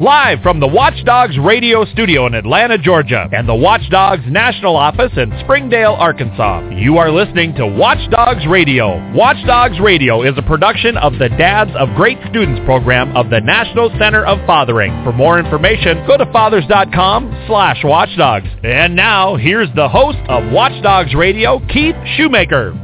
Live from the Watchdogs radio studio in Atlanta, Georgia, and the Watchdogs national office in Springdale, Arkansas. You are listening to Watchdogs Radio. Watchdogs Radio is a production of the Dads of Great Students program of the National Center of Fathering. For more information, go to fathers.com slash watchdogs. And now, here's the host of Watchdogs Radio, Keith Schumacher.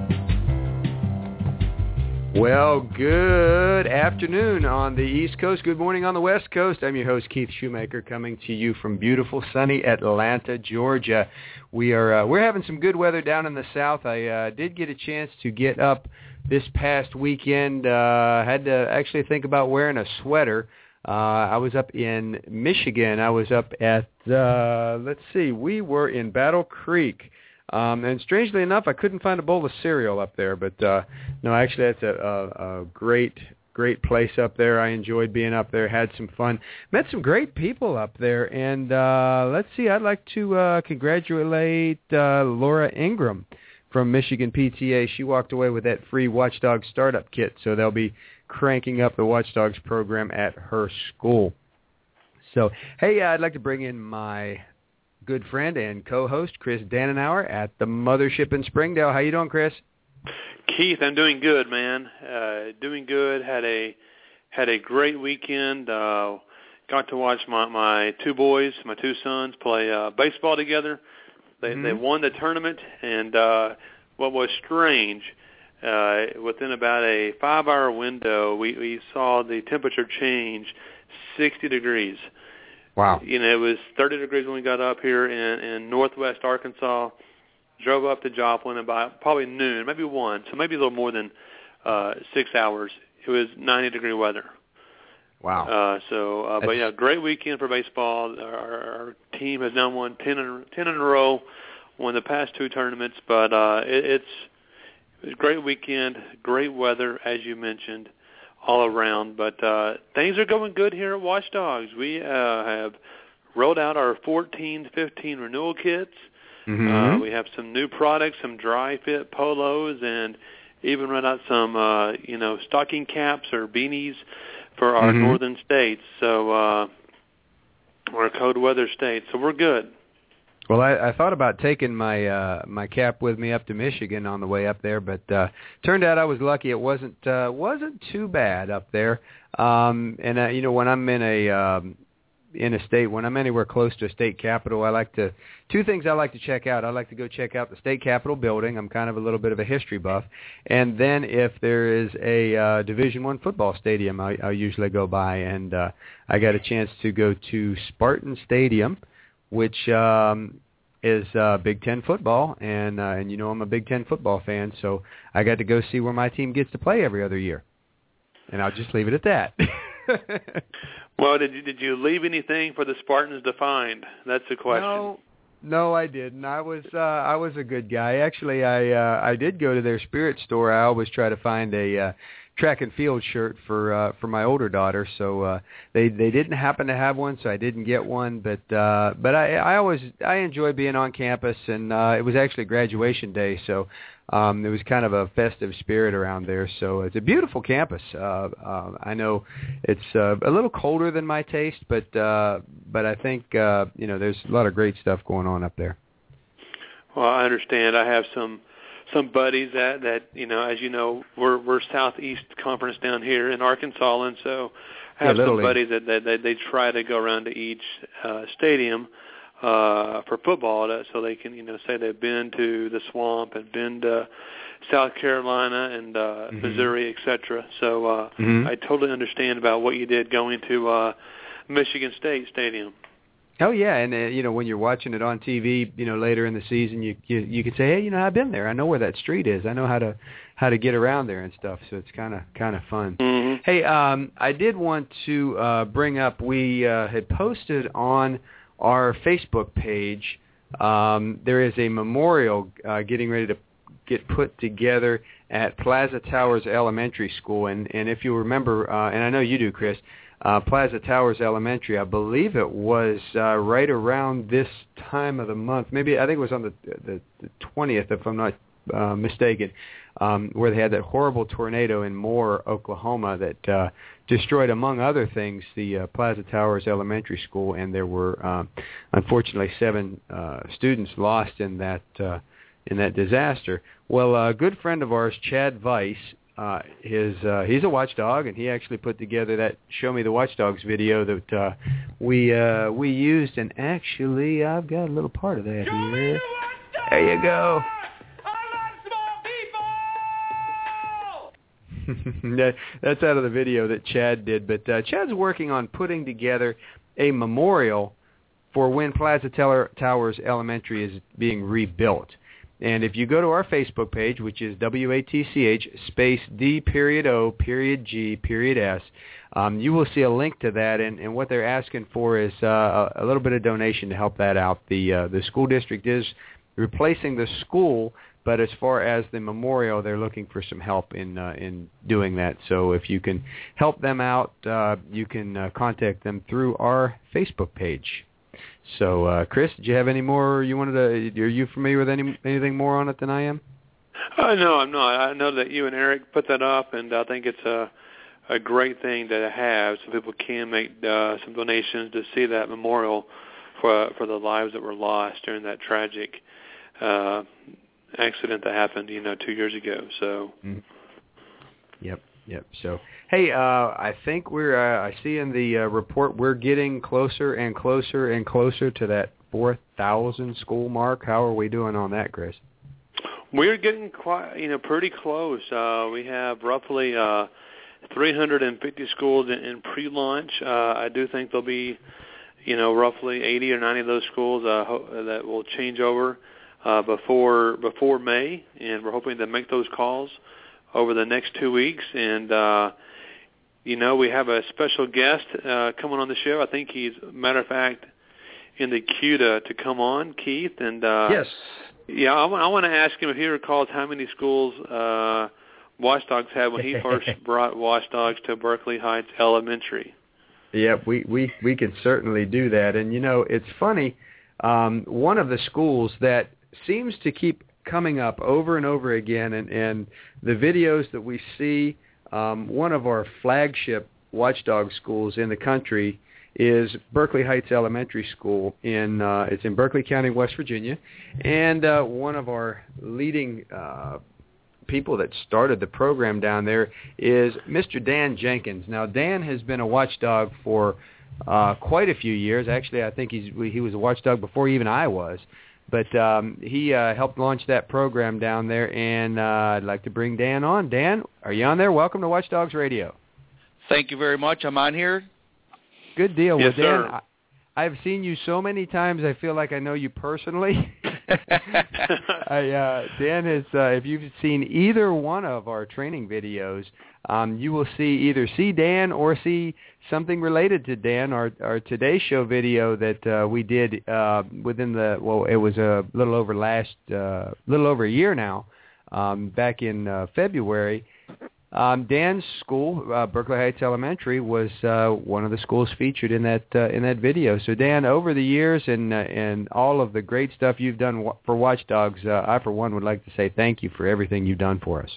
Well, good afternoon on the East Coast. Good morning on the West Coast. I'm your host, Keith Schumacher, coming to you from beautiful, sunny Atlanta, Georgia. We are uh, we're having some good weather down in the South. I uh, did get a chance to get up this past weekend. Uh, had to actually think about wearing a sweater. Uh, I was up in Michigan. I was up at uh, let's see, we were in Battle Creek. Um, and strangely enough, I couldn't find a bowl of cereal up there. But uh, no, actually, that's a, a, a great, great place up there. I enjoyed being up there. Had some fun. Met some great people up there. And uh, let's see, I'd like to uh, congratulate uh, Laura Ingram from Michigan PTA. She walked away with that free Watchdog startup kit, so they'll be cranking up the Watchdogs program at her school. So, hey, I'd like to bring in my good friend and co-host Chris Danenhauer at the Mothership in Springdale. How you doing, Chris? Keith, I'm doing good, man. Uh, doing good. Had a had a great weekend. Uh, got to watch my my two boys, my two sons, play uh, baseball together. They Mhm. they won the tournament, and uh, what was strange, uh, within about a five hour window, we we saw the temperature change 60 degrees. Wow. You know, it was 30 degrees when we got up here in, in northwest Arkansas. Drove up to Joplin about probably noon, maybe one, so maybe a little more than uh, six hours. It was 90 degree weather. Wow. Uh, so, uh, but yeah, great weekend for baseball. Our, our team has now won 10 in, 10 in a row, won the past two tournaments. But uh, it, it's it was a great weekend, great weather as you mentioned, all around. But uh, things are going good here at Watchdogs. We uh, have rolled out our 14-15 renewal kits. Mhm. Uh, we have some new products, some dry fit polos, and even run out some, uh, you know, stocking caps or beanies for our Mhm. northern states. So, uh, our cold weather states. So we're good. Well, I, I thought about taking my uh, my cap with me up to Michigan on the way up there, but uh, turned out I was lucky. It wasn't uh, wasn't too bad up there. Um, and uh, you know, when I'm in a um, in a state, when I'm anywhere close to a state capital, I like to two things I like to check out. I like to go check out the state capitol building. I'm kind of a little bit of a history buff, and then if there is a uh, Division One football stadium, I, I usually go by, and uh, I got a chance to go to Spartan Stadium which um, is uh, Big Ten football, and uh, and you know I'm a Big Ten football fan, so I got to go see where my team gets to play every other year, and I'll just leave it at that. Well, did you did you leave anything for the Spartans to find? That's the question. No, no, I didn't. I was uh, I was a good guy. Actually, I uh, I did go to their spirit store. I always try to find a uh, track and field shirt for uh, for my older daughter. So uh, they they didn't happen to have one, so I didn't get one. But uh, but I I always I enjoy being on campus, and uh, it was actually graduation day, so um, there was kind of a festive spirit around there. So it's a beautiful campus. Uh, uh, I know it's uh, a little colder than my taste, but uh, but I think uh, you know there's a lot of great stuff going on up there. Well, I understand. I have some some buddies that that you know, as you know, we're we're Southeast Conference down here in Arkansas, and so I have Little some buddies that, that that they try to go around to each uh, stadium uh, for football, to, so they can you know say they've been to the Swamp and been to South Carolina and uh, Mhm. Missouri, etc. So uh, Mhm. I totally understand about what you did going to uh, Michigan State Stadium. Oh yeah, and uh, you know when you're watching it on TV, you know later in the season, you you you could say, hey, you know I've been there. I know where that street is. I know how to how to get around there and stuff. So it's kind of kind of fun. Mm-hmm. Hey, um, I did want to uh, bring up. We uh, had posted on our Facebook page. Um, there is a memorial uh, getting ready to get put together at Plaza Towers Elementary School, and and if you remember, uh, and I know you do, Chris. Uh, Plaza Towers Elementary, I believe it was uh, right around this time of the month. Maybe I think it was on the the, the 20th, if I'm not uh, mistaken, um, where they had that horrible tornado in Moore, Oklahoma, that uh, destroyed, among other things, the uh, Plaza Towers Elementary School, and there were uh, unfortunately seven uh, students lost in that uh, in that disaster. Well, a good friend of ours, Chad Weiss, uh, his uh, he's a watchdog, and he actually put together that "Show Me the Watchdogs" video that uh, we uh, we used, and actually I've got a little part of that Show here. the There you go. I love small people! that, that's out of the video that Chad did. But uh, Chad's working on putting together a memorial for when Plaza Teller, Towers Elementary is being rebuilt. And if you go to our Facebook page, which is W-A-T-C-H space D period O period G period S, um, you will see a link to that. And, and what they're asking for is uh, a, little bit of donation to help that out. The uh, the school district is replacing the school, but as far as the memorial, they're looking for some help in uh, in doing that. So if you can help them out, uh, you can uh, contact them through our Facebook page. So, uh, Chris, did you have any more you wanted to? Are you familiar with any anything more on it than I am? Uh, no, I'm not. I know that you and Eric put that up, and I think it's a a great thing to have, so people can make uh, some donations to see that memorial for for the lives that were lost during that tragic uh, accident that happened, you know, two years ago. So. Mm. Yep, yep. So, hey, uh, I think we're. Uh, I see in the uh, report we're getting closer and closer and closer to that four thousand school mark. How are we doing on that, Chris? We're getting quite, you know, pretty close. Uh, we have roughly uh, 350 schools in, in pre-launch. Uh, I do think there'll be, you know, roughly 80 or 90 of those schools uh, ho- that will change over uh, before before May, and we're hoping to make those calls over the next two weeks. And uh, you know, we have a special guest uh, coming on the show. I think he's, matter of fact, in the queue to to come on, Keith. And uh, yes. yeah, I want I want to ask him if he recalls how many schools uh, Watchdogs had when he first brought Watchdogs to Berkeley Heights Elementary. Yep, we we we can certainly do that. And you know, it's funny. Um, one of the schools that seems to keep coming up over and over again, and and the videos that we see, um, one of our flagship watchdog schools in the country is Berkeley Heights Elementary School in uh, it's in Berkeley County, West Virginia, and uh, one of our leading uh, people that started the program down there is Mr. Dan Jenkins. Now Dan has been a watchdog for uh, quite a few years. Actually, I think he's he was a watchdog before even I was. But um, he uh, helped launch that program down there, and uh, I'd like to bring Dan on. Dan, are you on there? Welcome to Watchdogs Radio. Thank you very much. I'm on here. Good deal. Yes, well, Dan, sir. I've seen you so many times. I feel like I know you personally. I, uh, Dan has. Uh, if you've seen either one of our training videos, um, you will see either see Dan or see something related to Dan. Our our Today Show video that uh, we did uh, within the well, it was a little over last, uh, little over a year now, um, back in uh, February. Um, Dan's school, uh, Berkeley Heights Elementary, was uh, one of the schools featured in that uh, in that video. So, Dan, over the years and uh, and all of the great stuff you've done for Watchdogs, uh, I for one would like to say thank you for everything you've done for us.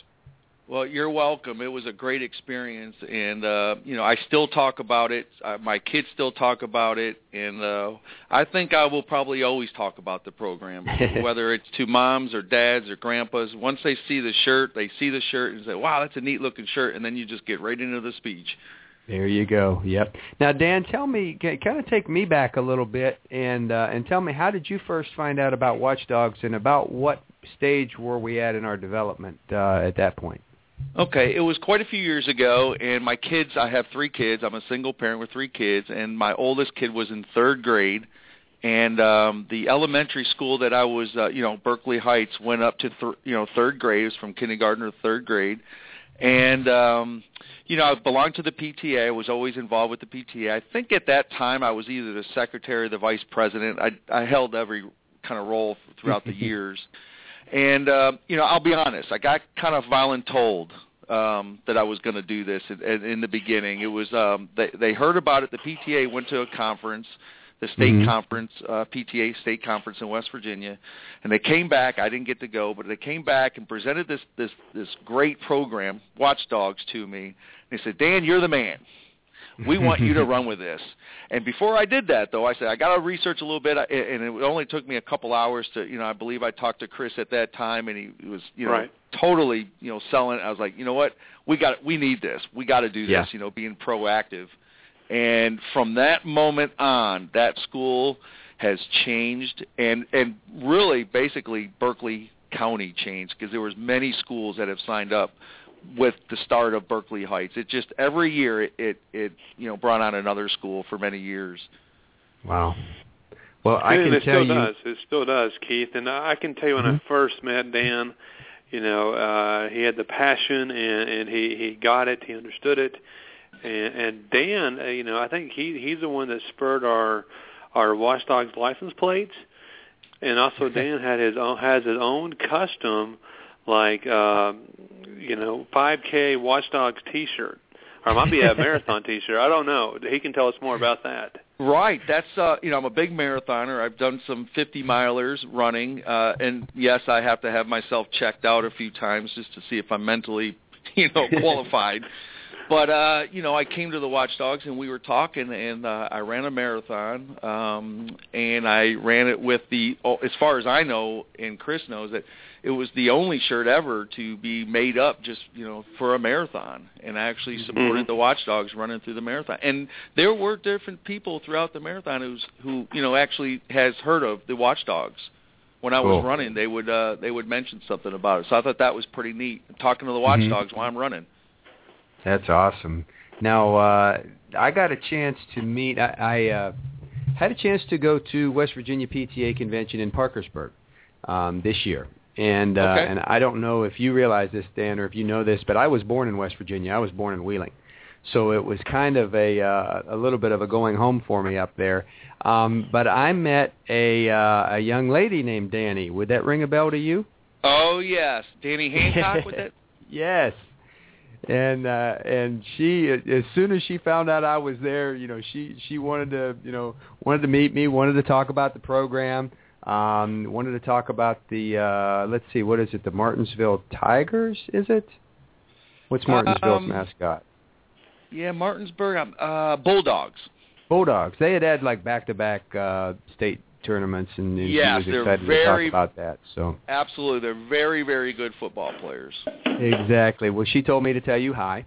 Well, you're welcome. It was a great experience, and uh, you know, I still talk about it. Uh, my kids still talk about it, and uh, I think I will probably always talk about the program, whether it's to moms or dads or grandpas. Once they see the shirt, they see the shirt and say, "Wow, that's a neat looking shirt," and then you just get right into the speech. There you go. Yep. Now, Dan, tell me, kind of take me back a little bit, and uh, and tell me how did you first find out about Watchdogs, and about what stage were we at in our development uh, at that point? Okay, it was quite a few years ago, and my kids, I have three kids. I'm a single parent with three kids, and my oldest kid was in third grade, and um, the elementary school that I was, uh, you know, Berkeley Heights, went up to, th- you know, third grade. It was from kindergarten to third grade, and um, you know, I belonged to the PTA. I was always involved with the PTA. I think at that time I was either the secretary or the vice president. I, I held every kind of role throughout the years. And uh, you know, I'll be honest, I got kind of voluntold um, that I was going to do this in, in the beginning. It was um, they, they heard about it. The PTA went to a conference, the state Mhm. conference, uh, PTA state conference in West Virginia, and they came back. I didn't get to go, but they came back and presented this this this great program, Watchdogs, to me. And They said, Dan, you're the man. We want you to run with this. And before I did that, though, I said I got to research a little bit, and it only took me a couple hours to, you know, I believe I talked to Chris at that time, and he was, you know, right. totally, you know, selling. I was like, you know what, we got, we need this, we got to do this, yeah. you know, being proactive. And from that moment on, that school has changed, and and really, basically, Berkeley County changed because there was many schools that have signed up with the start of Berkeley Heights. It just every year it, it it you know brought on another school for many years. Wow. Well, I and can it tell still you. does. It still does, Keith. And I can tell you when Mhm. I first met Dan, you know, uh, he had the passion and, and he he got it. He understood it. And, and Dan, uh, you know, I think he he's the one that spurred our our Watchdogs license plates. And also Dan had his own has his own custom like um, you know 5K Watchdogs T-shirt, or it might be a marathon T-shirt. I don't know. He can tell us more about that. Right. That's uh you know, I'm a big marathoner. I've done some 50 milers running uh and yes, I have to have myself checked out a few times just to see if I'm mentally, you know, qualified. but uh you know, I came to the Watchdogs and we were talking and uh I ran a marathon um and I ran it with the oh, as far as I know and Chris knows that it was the only shirt ever to be made up just you know for a marathon and I actually supported Mhm. the Watchdogs running through the marathon and there were different people throughout the marathon who's who you know actually has heard of the Watchdogs when I was Cool. running they would uh they would mention something about it so I thought that was pretty neat talking to the Mhm. Watchdogs while I'm running That's awesome. Now, uh, I got a chance to meet. I, I uh, had a chance to go to West Virginia PTA convention in Parkersburg um, this year, and uh, Okay. and I don't know if you realize this, Dan, or if you know this, but I was born in West Virginia. I was born in Wheeling, so it was kind of a uh, a little bit of a going home for me up there. Um, but I met a uh, a young lady named Danny. Would that ring a bell to you? oh yes Danny Hancock with it yes. And uh and she as soon as she found out I was there, you know, she she wanted to, you know, wanted to meet me, wanted to talk about the program, um wanted to talk about the uh let's see, what is it? The Martinsville Tigers, is it? What's Martinsville's Um, mascot? yeah Martinsburg um, uh Bulldogs Bulldogs. They had had like back-to-back uh state tournaments and, and Yes, she was excited very- to talk about that. So absolutely they're very very good football players Exactly. Well, she told me to tell you hi,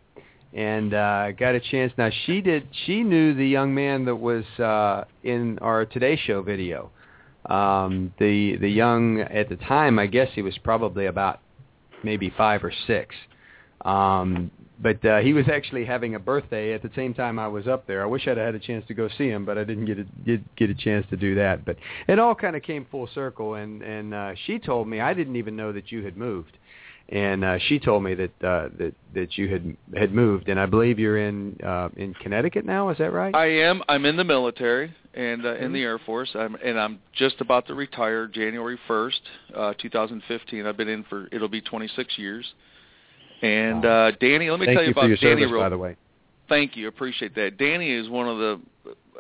and uh, got a chance. Now she did. She knew the young man that was uh, in our Today Show video. Um, the the young at the time, I guess he was probably about maybe five or six. Um, but uh, he was actually having a birthday at the same time I was up there. I wish I'd had a chance to go see him, but I didn't get a, get, get a chance to do that. But it all kind of came full circle, and and uh, she told me I didn't even know that you had moved and uh, she told me that uh, that that you had had moved, and I believe you're in uh, in Connecticut now. Is that right? I am. I'm in the military and uh, Mm-hmm. in the Air Force. I'm and I'm just about to retire January 1st, uh 2015. I've been in for it'll be 26 years. And uh Danny, let me Thank tell you you about for your Danny service, real by the way. Thank you. Appreciate that. Danny is one of the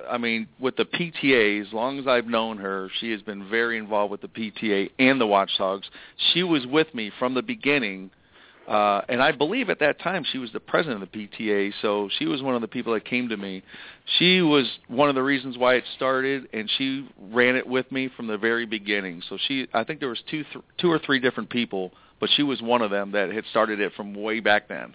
I mean, with the PTA, as long as I've known her, she has been very involved with the PTA and the Watchdogs. She was with me from the beginning. Uh, and I believe at that time she was the president of the PTA, so she was one of the people that came to me. She was one of the reasons why it started, and she ran it with me from the very beginning. So she, I think there was two, th- two or three different people, but she was one of them that had started it from way back then.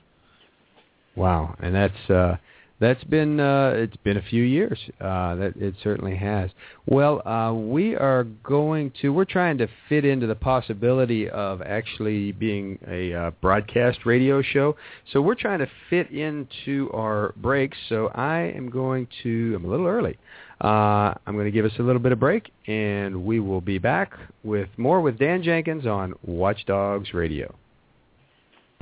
Wow, and that's uh, that's been uh, it's been a few years. Uh, that it certainly has. Well, uh, we are going to we're trying to fit into the possibility of actually being a uh, broadcast radio show. So we're trying to fit into our breaks. So I am going to I'm a little early. Uh, I'm going to give us a little bit of break, and we will be back with more with Dan Jenkins on Watchdogs Radio.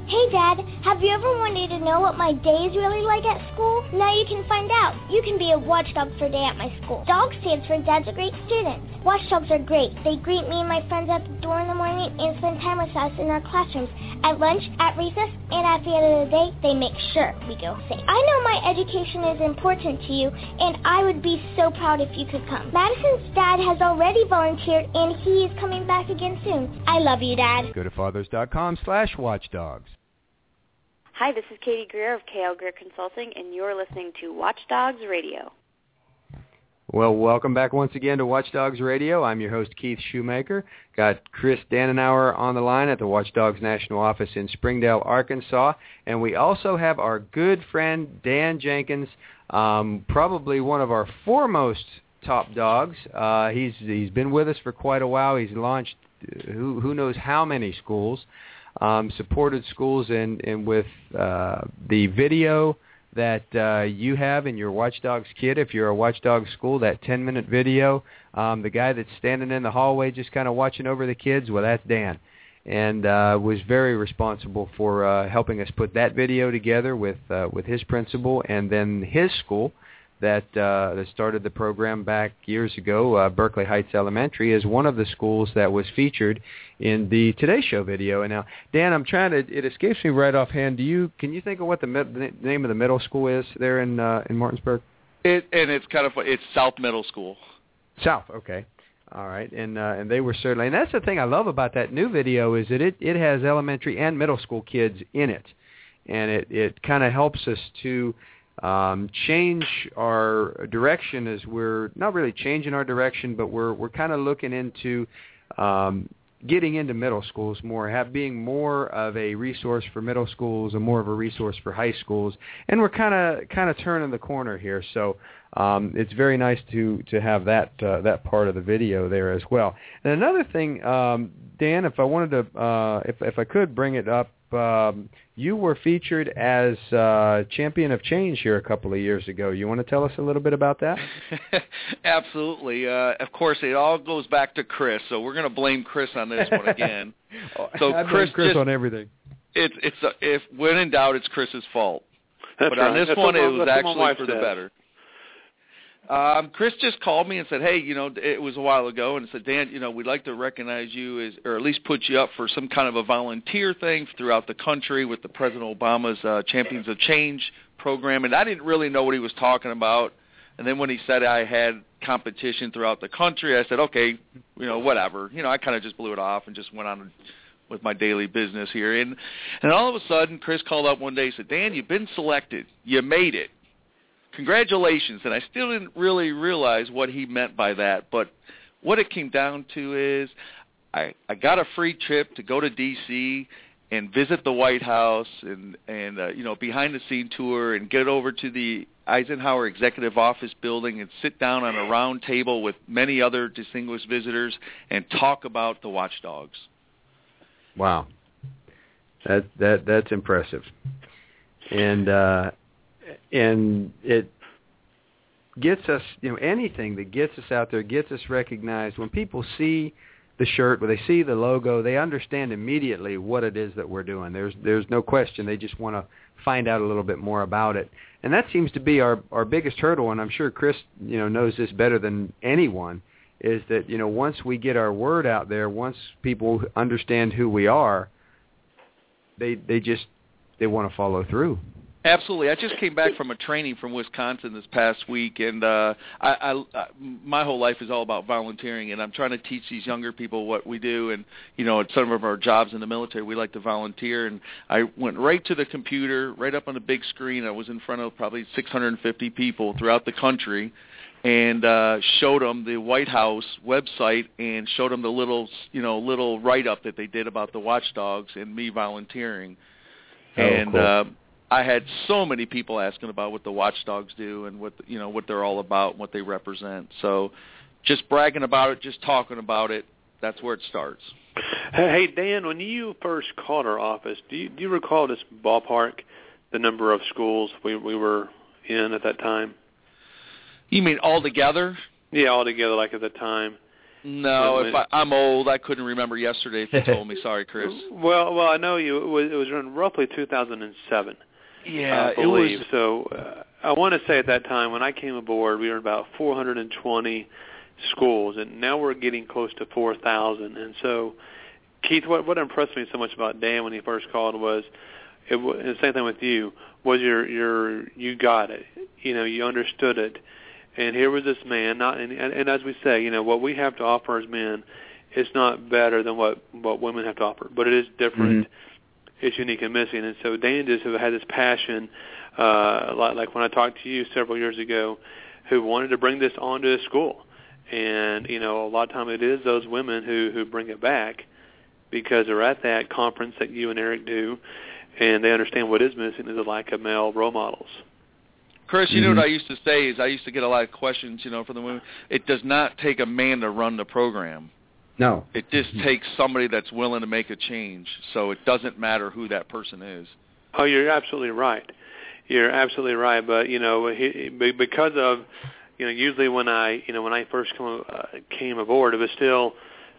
Hey Dad, have you ever wanted to know what my day is really like at school? Now you can find out. You can be a watchdog for a day at my school. Dog stands for Dad's a great student. Watchdogs are great. They greet me and my friends at the door in the morning and spend time with us in our classrooms, at lunch, at recess, and at the end of the day, they make sure we go safe. I know my education is important to you, and I would be so proud if you could come. Madison's dad has already volunteered, and he is coming back again soon. I love you, Dad. Go to fathers.com slash watchdogs. Hi, this is Katie Greer of KL Greer Consulting, and you're listening to Watchdogs Radio. Well, welcome back once again to Watchdogs Radio. I'm your host, Keith Schumacher. Got Chris Danenhauer on the line at the Watchdogs National Office in Springdale, Arkansas. And we also have our good friend, Dan Jenkins, um, probably one of our foremost top dogs. Uh, he's he's been with us for quite a while. He's launched who who knows how many schools, um, supported schools, and and with uh, the video that uh, you have in your Watchdogs kit. If you're a Watchdog school, that 10-minute video, um, the guy that's standing in the hallway just kind of watching over the kids, well, that's Dan, and uh, was very responsible for uh, helping us put that video together with uh, with his principal and then his school that uh, that started the program back years ago, uh, Berkeley Heights Elementary, is one of the schools that was featured in the Today Show video. And now, Dan, I'm trying to. It escapes me right offhand. Do you can you think of what the, the name of the middle school is there in uh, in Martinsburg? It and it's kind of it's South Middle School. South, okay. All right, and uh, and they were certainly, and that's the thing I love about that new video is that it it has elementary and middle school kids in it, and it it kind of helps us to um, change our direction as we're not really changing our direction, but we're we're kind of looking into um, getting into middle schools more, have being more of a resource for middle schools and more of a resource for high schools, and we're kind of kind of turning the corner here. So um, it's very nice to to have that uh, that part of the video there as well. And another thing, um, Dan, if I wanted to, uh, if if I could bring it up um, you were featured as uh, champion of change here a couple of years ago. You want to tell us a little bit about that? Absolutely. Uh, of course, it all goes back to Chris, so we're going to blame Chris on this one again. so I Chris, Chris just, on everything. It's it's a, if when in doubt, it's Chris's fault. That's but right. on this that's one, it was actually for the better. Um, Chris just called me and said, "Hey, you know, it was a while ago, and said, Dan, you know, we'd like to recognize you as, or at least put you up for some kind of a volunteer thing throughout the country with the President Obama's uh, Champions of Change program." And I didn't really know what he was talking about. And then when he said I had competition throughout the country, I said, "Okay, you know, whatever." You know, I kind of just blew it off and just went on with my daily business here. And and all of a sudden, Chris called up one day and said, "Dan, you've been selected. You made it." Congratulations. And I still didn't really realize what he meant by that. But what it came down to is I, I got a free trip to go to D.C. and visit the White House and, and uh, you know, behind-the-scene tour and get over to the Eisenhower Executive Office building and sit down on a round table with many other distinguished visitors and talk about the watchdogs. Wow. That that that's impressive. And uh and it gets us, you know, anything that gets us out there, gets us recognized. When people see the shirt, when they see the logo, they understand immediately what it is that we're doing. There's there's no question. They just want to find out a little bit more about it, and that seems to be our our biggest hurdle. And I'm sure Chris, you know, knows this better than anyone. Is that you know once we get our word out there, once people understand who we are, they they just they want to follow through. Absolutely. I just came back from a training from Wisconsin this past week, and uh, I, I, I, my whole life is all about volunteering, and I'm trying to teach these younger people what we do. And you know, at some of our jobs in the military, we like to volunteer. And I went right to the computer, right up on the big screen. I was in front of probably 650 people throughout the country, and uh, showed them the White House website and showed them the little, you know, little write up that they did about the watchdogs and me volunteering. Oh, and cool. uh, I had so many people asking about what the watchdogs do and what you know what they're all about and what they represent. So just bragging about it, just talking about it, that's where it starts. Hey Dan, when you first called our office, do you do you recall this ballpark, the number of schools we we were in at that time? You mean all together? Yeah, all together, like at the time. No, if I, I'm old, I couldn't remember yesterday. If you told me, sorry, Chris. Well, well, I know you. It was, it was around roughly 2007. Yeah, I it was. believe. So uh, I want to say at that time when I came aboard, we were about 420 schools, and now we're getting close to 4,000. And so, Keith, what what impressed me so much about Dan when he first called was, it was and the same thing with you was your your you got it. You know, you understood it. And here was this man, not and, and, and as we say, you know, what we have to offer as men is not better than what what women have to offer, but it is different. Mm-hmm. Is unique and missing. And so Dan just had this passion, uh, like, like when I talked to you several years ago, who wanted to bring this onto the school. And you know, a lot of time it is those women who who bring it back because they're at that conference that you and Eric do, and they understand what is missing is a lack of male role models. Chris, you mm-hmm. know what mm-hmm. I used to say is I used to get a lot of questions, you know, from the women. It does not take a man to run the program. No. It just takes somebody that's willing to make a change. So it doesn't matter who that person is. Oh, you're absolutely right. You're absolutely right. But you know, he, because of you know, usually when I you know when I first come, uh, came aboard, it was still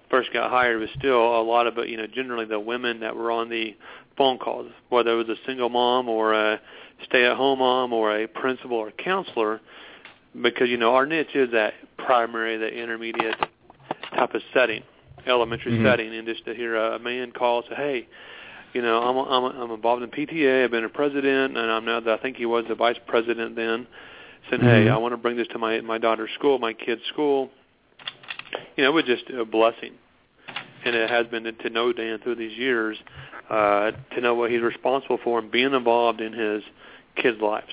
first got hired. It was still a lot of you know generally the women that were on the phone calls, whether it was a single mom or a stay-at-home mom or a principal or counselor, because you know our niche is that primary, the intermediate type of setting, elementary mm-hmm. setting, and just to hear a man call say, "Hey, you know, I'm I'm I'm involved in PTA. I've been a president, and I'm now the, I think he was the vice president then." Said, mm-hmm. "Hey, I want to bring this to my my daughter's school, my kid's school." You know, it was just a blessing, and it has been to know Dan through these years, uh, to know what he's responsible for and being involved in his kids' lives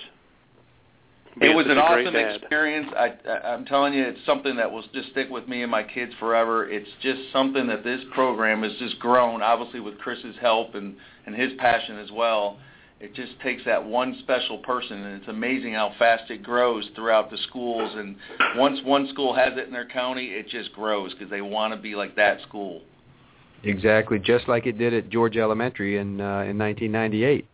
it was an awesome experience. I, I, I'm telling you, it's something that will just stick with me and my kids forever. It's just something that this program has just grown, obviously with Chris's help and and his passion as well. It just takes that one special person, and it's amazing how fast it grows throughout the schools. And once one school has it in their county, it just grows because they want to be like that school. Exactly, just like it did at George Elementary in uh, in 1998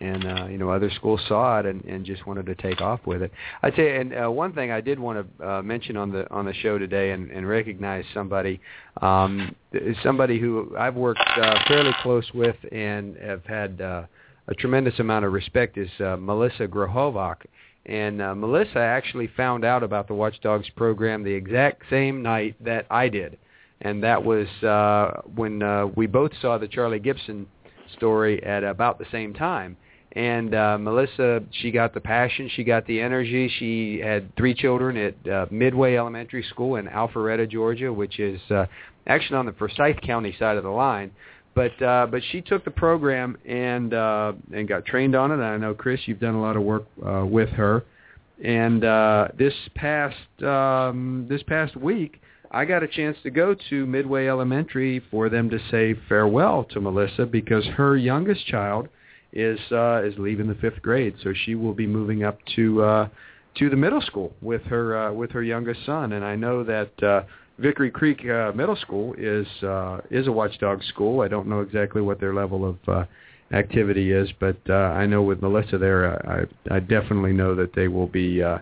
and uh, you know other schools saw it and, and just wanted to take off with it. I'd say, and uh, one thing I did want to uh, mention on the on the show today and, and recognize somebody, um, somebody who I've worked uh, fairly close with and have had uh, a tremendous amount of respect is uh, Melissa Grohovac. And uh, Melissa actually found out about the Watchdogs program the exact same night that I did, and that was uh, when uh, we both saw the Charlie Gibson story at about the same time and uh, Melissa, she got the passion, she got the energy. She had three children at uh, Midway Elementary School in Alpharetta, Georgia, which is uh, actually on the Forsyth County side of the line. But uh, but she took the program and uh, and got trained on it. I know Chris, you've done a lot of work uh, with her. And uh, this past um, this past week, I got a chance to go to Midway Elementary for them to say farewell to Melissa because her youngest child is uh, is leaving the fifth grade, so she will be moving up to uh, to the middle school with her uh, with her youngest son. And I know that uh, Vickery Creek uh, Middle School is uh, is a watchdog school. I don't know exactly what their level of uh, activity is, but uh, I know with Melissa there, I, I definitely know that they will be. Uh,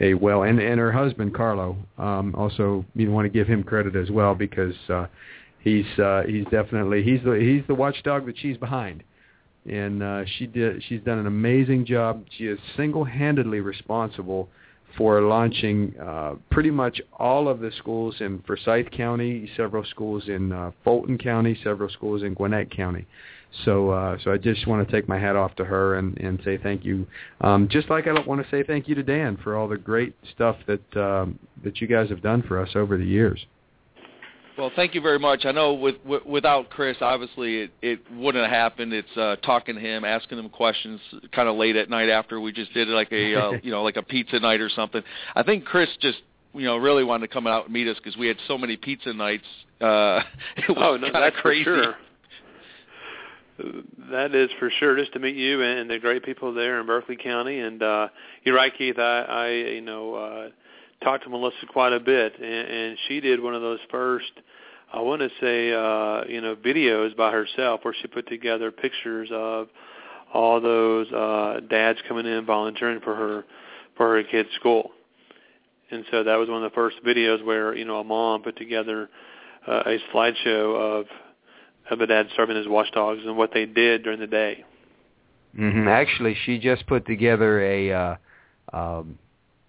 a well and and her husband Carlo um also you want to give him credit as well because uh he's uh he's definitely he's the he's the watchdog that she's behind and uh, she did. She's done an amazing job. She is single-handedly responsible for launching uh, pretty much all of the schools in Forsyth County, several schools in uh, Fulton County, several schools in Gwinnett County. So, uh, so I just want to take my hat off to her and, and say thank you. Um, just like I want to say thank you to Dan for all the great stuff that um, that you guys have done for us over the years. Well, thank you very much. I know with, with without Chris, obviously it, it wouldn't have happened. It's uh, talking to him, asking him questions, kind of late at night after we just did like a uh, you know like a pizza night or something. I think Chris just you know really wanted to come out and meet us because we had so many pizza nights. Uh, it was oh, no, that's crazy. For sure. That is for sure. Just to meet you and the great people there in Berkeley County, and uh, you're right, Keith. I, I you know. Uh, talked to Melissa quite a bit, and, and she did one of those first, I want to say, uh, you know, videos by herself where she put together pictures of all those uh, dads coming in volunteering for her for her kid's school. And so that was one of the first videos where you know a mom put together uh, a slideshow of of the dad serving as watchdogs and what they did during the day. Mm-hmm. Actually, she just put together a uh, um,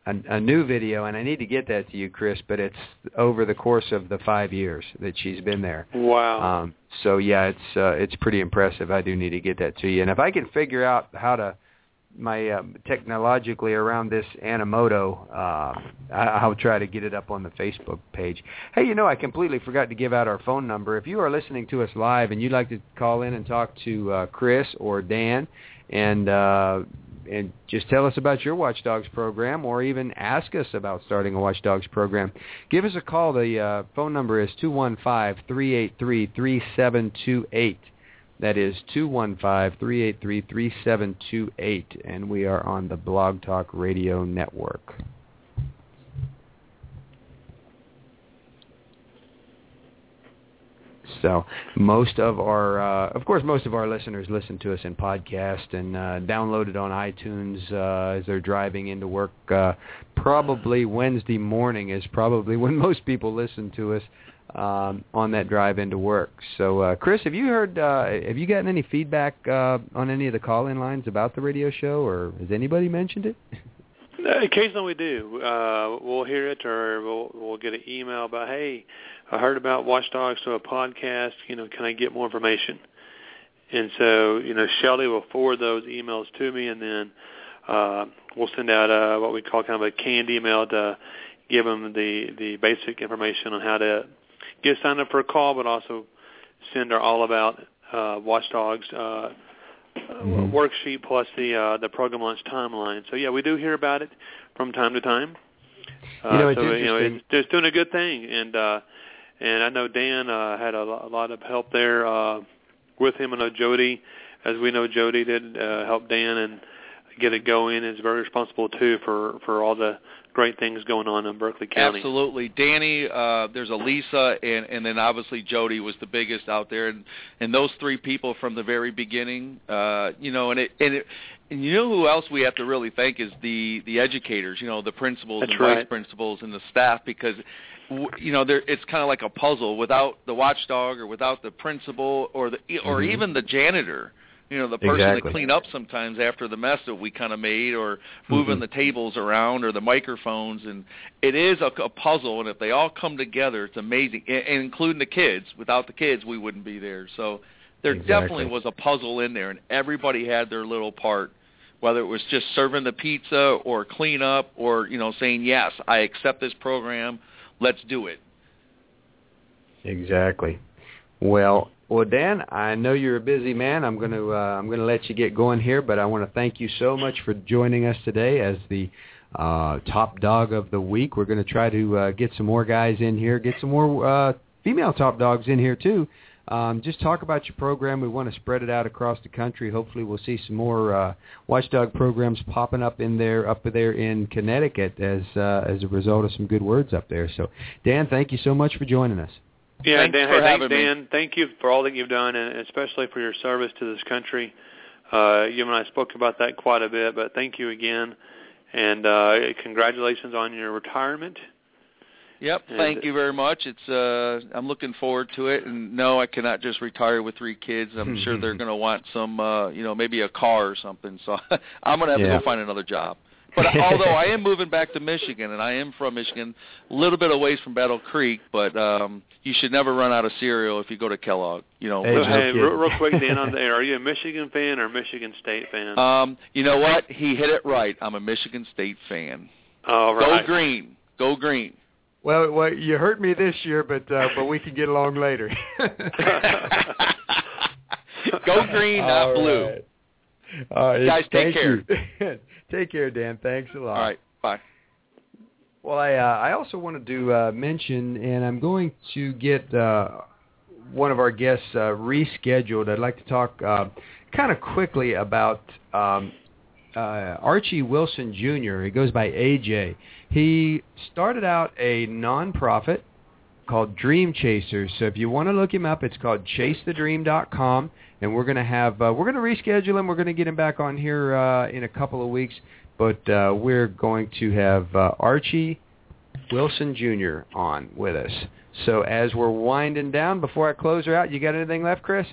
a, a new video, and I need to get that to you, Chris. But it's over the course of the five years that she's been there. Wow. Um, so yeah, it's uh, it's pretty impressive. I do need to get that to you, and if I can figure out how to my uh, technologically around this Animoto, uh, I, I'll try to get it up on the Facebook page. Hey, you know, I completely forgot to give out our phone number. If you are listening to us live and you'd like to call in and talk to uh, Chris or Dan, and uh, and just tell us about your Watchdogs program, or even ask us about starting a Watchdogs program, give us a call. The uh, phone number is two one five three eight three three seven two eight. That is 215-383-3728, and we are on the Blog Talk Radio Network. So most of our, uh, of course, most of our listeners listen to us in podcast and uh, download it on iTunes uh, as they're driving into work. Uh, probably Wednesday morning is probably when most people listen to us um, on that drive into work. So, uh, Chris, have you heard? Uh, have you gotten any feedback uh, on any of the call-in lines about the radio show, or has anybody mentioned it? Occasionally we do. Uh, we'll hear it, or we'll we'll get an email about, hey, I heard about Watchdogs to a podcast. You know, can I get more information? And so, you know, Shelly will forward those emails to me, and then uh, we'll send out uh, what we call kind of a canned email to give them the the basic information on how to get signed up for a call, but also send our all about uh, Watchdogs uh, mm-hmm. worksheet plus the uh, the program launch timeline. So yeah, we do hear about it from time to time. Uh, you know, it's so interesting. you know, it's, it's doing a good thing, and uh, and I know Dan uh, had a, a lot of help there uh, with him. I know Jody, as we know, Jody did uh, help Dan and get it going. Is very responsible too for for all the great things going on in Berkeley County. Absolutely, Danny. Uh, there's a Lisa, and and then obviously Jody was the biggest out there, and and those three people from the very beginning. Uh, you know, and it and it. And you know who else we have to really thank is the the educators, you know, the principals That's and right. vice principals and the staff because you know there it's kind of like a puzzle without the watchdog or without the principal or the or Mhm. even the janitor you know the person Exactly. to clean up sometimes after the mess that we kind of made or moving Mhm. the tables around or the microphones and it is a, a puzzle and if they all come together it's amazing and, and including the kids without the kids we wouldn't be there so there Exactly. definitely was a puzzle in there and everybody had their little part whether it was just serving the pizza or clean up or you know saying yes i accept this program let's do it Exactly. Well, well, Dan, I know you're a busy man. I'm going to uh, I'm going to let you get going here, but I want to thank you so much for joining us today as the uh, top dog of the week. We're going to try to uh, get some more guys in here, get some more uh, female top dogs in here too. Um, just talk about your program. We want to spread it out across the country. Hopefully, we'll see some more uh, watchdog programs popping up in there, up there in Connecticut, as uh, as a result of some good words up there. So, Dan, thank you so much for joining us. Yeah, Thanks Dan. for hey, thanks, having me. Dan. Thank you for all that you've done, and especially for your service to this country. Uh, you and I spoke about that quite a bit, but thank you again, and uh, congratulations on your retirement. Yep, And- thank you very much. It's uh I'm looking forward to it and no, I cannot just retire with three kids. I'm sure they're going to want some uh, you know, maybe a car or something. So I'm going to have Yeah. to go find another job. But although I am moving back to Michigan and I am from Michigan, a little bit away from Battle Creek, but um you should never run out of cereal if you go to Kellogg, you know. Hey, So, no hey, real, real quick, Dan, on the air, are you a Michigan fan or a Michigan State fan? Um, you know what? He hit it right. I'm a Michigan State fan. all right. Go green. Go green. Well, well, you hurt me this year, but uh, but we can get along later. Go green, not All blue. right. All right. Guys, take you. take care, Dan. Thanks a lot. All right. Bye. Well, I uh, I also wanted to uh, mention, and I'm going to get uh, one of our guests uh, rescheduled. I'd like to talk uh, kind of quickly about um, uh, Archie Wilson Jr. He goes by AJ. He started out a nonprofit called Dream Chasers. So if you want to look him up, it's called ChaseTheDream.com, and we're going to have uh, we're going to reschedule him. We're going to get him back on here uh, in a couple of weeks, but uh, we're going to have uh, Archie Wilson Jr. on with us. So as we're winding down, before I close her out, you got anything left, Chris?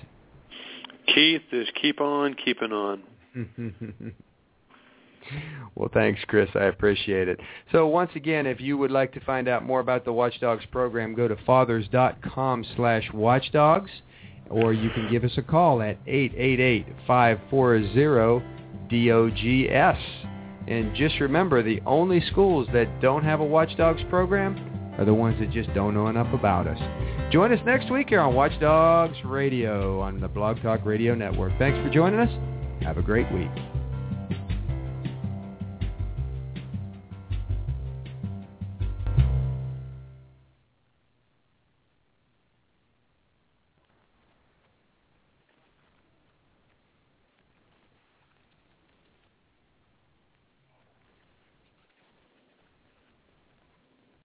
Keith, just keep on keeping on. well, thanks, Chris. I appreciate it. So once again, if you would like to find out more about the Watchdogs program, go to fathers.com slash watchdogs, or you can give us a call at 888-540 D-O-G-S. And just remember, the only schools that don't have a Watchdogs program are the ones that just don't know enough about us. Join us next week here on Watchdogs Radio on the Blog Talk Radio Network. Thanks for joining us. Have a great week.